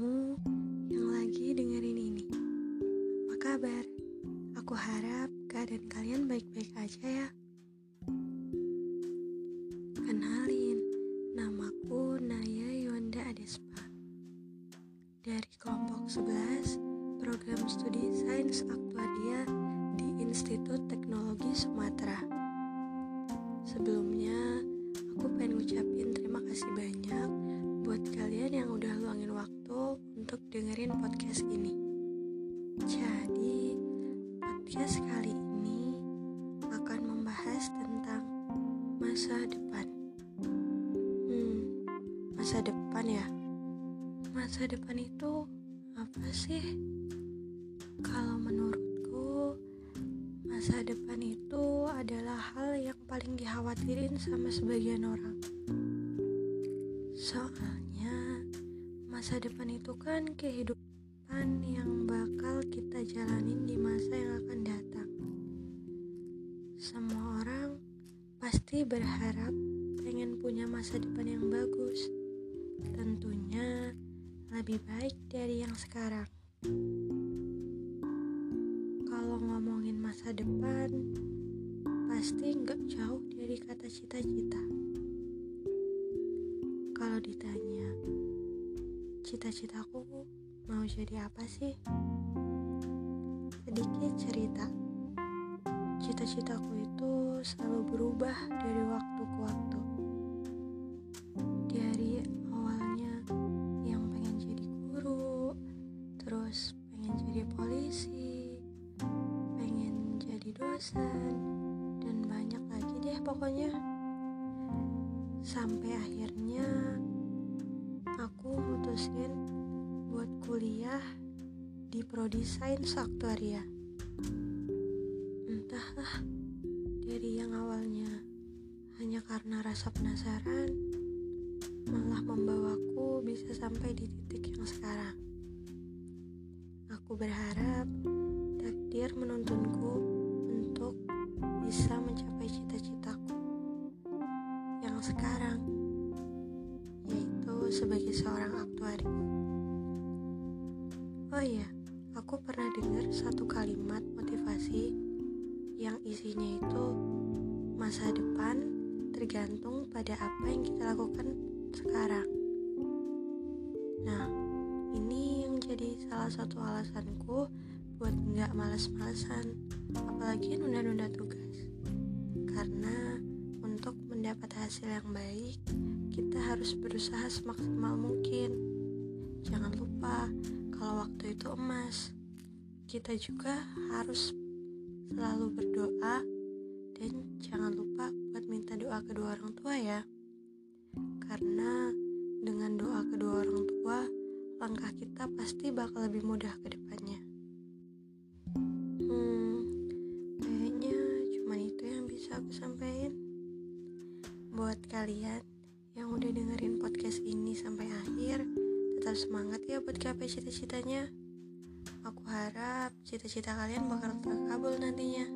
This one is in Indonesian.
kamu yang lagi dengerin ini. Apa kabar? Aku harap keadaan kalian baik-baik aja ya. Kenalin, namaku Naya Yonda Adespa. Dari kelompok 11, program studi Sains Aktuaria di Institut Teknologi Sumatera. Untuk dengerin podcast ini. Jadi, podcast kali ini akan membahas tentang masa depan. Hmm, masa depan ya? Masa depan itu apa sih? Kalau menurutku, masa depan itu adalah hal yang paling dikhawatirin sama sebagian orang. Soalnya masa depan itu kan kehidupan yang bakal kita jalanin di masa yang akan datang. Semua orang pasti berharap pengen punya masa depan yang bagus. Tentunya lebih baik dari yang sekarang. Kalau ngomongin masa depan, pasti nggak jauh dari kata cita-cita. Kalau ditanya, cita-citaku mau jadi apa sih? Sedikit cerita. Cita-citaku itu selalu berubah dari waktu ke waktu. Dari awalnya yang pengen jadi guru, terus pengen jadi polisi, pengen jadi dosen, dan banyak lagi deh pokoknya sampai akhirnya mutusin buat kuliah di prodi sains aktuaria. Entahlah dari yang awalnya hanya karena rasa penasaran malah membawaku bisa sampai di titik yang sekarang. Aku berharap takdir menuntunku sebagai seorang aktuari. Oh iya, aku pernah dengar satu kalimat motivasi yang isinya itu masa depan tergantung pada apa yang kita lakukan sekarang. Nah, ini yang jadi salah satu alasanku buat nggak males-malesan, apalagi nunda-nunda tugas. Karena untuk mendapat hasil yang baik, kita harus berusaha semaksimal mungkin. Jangan lupa, kalau waktu itu emas, kita juga harus selalu berdoa dan jangan lupa buat minta doa kedua orang tua ya. Karena dengan doa kedua orang tua, langkah kita pasti bakal lebih mudah ke depannya. Buat kalian yang udah dengerin podcast ini sampai akhir, tetap semangat ya buat gapai cita-citanya. Aku harap cita-cita kalian bakal terkabul nantinya.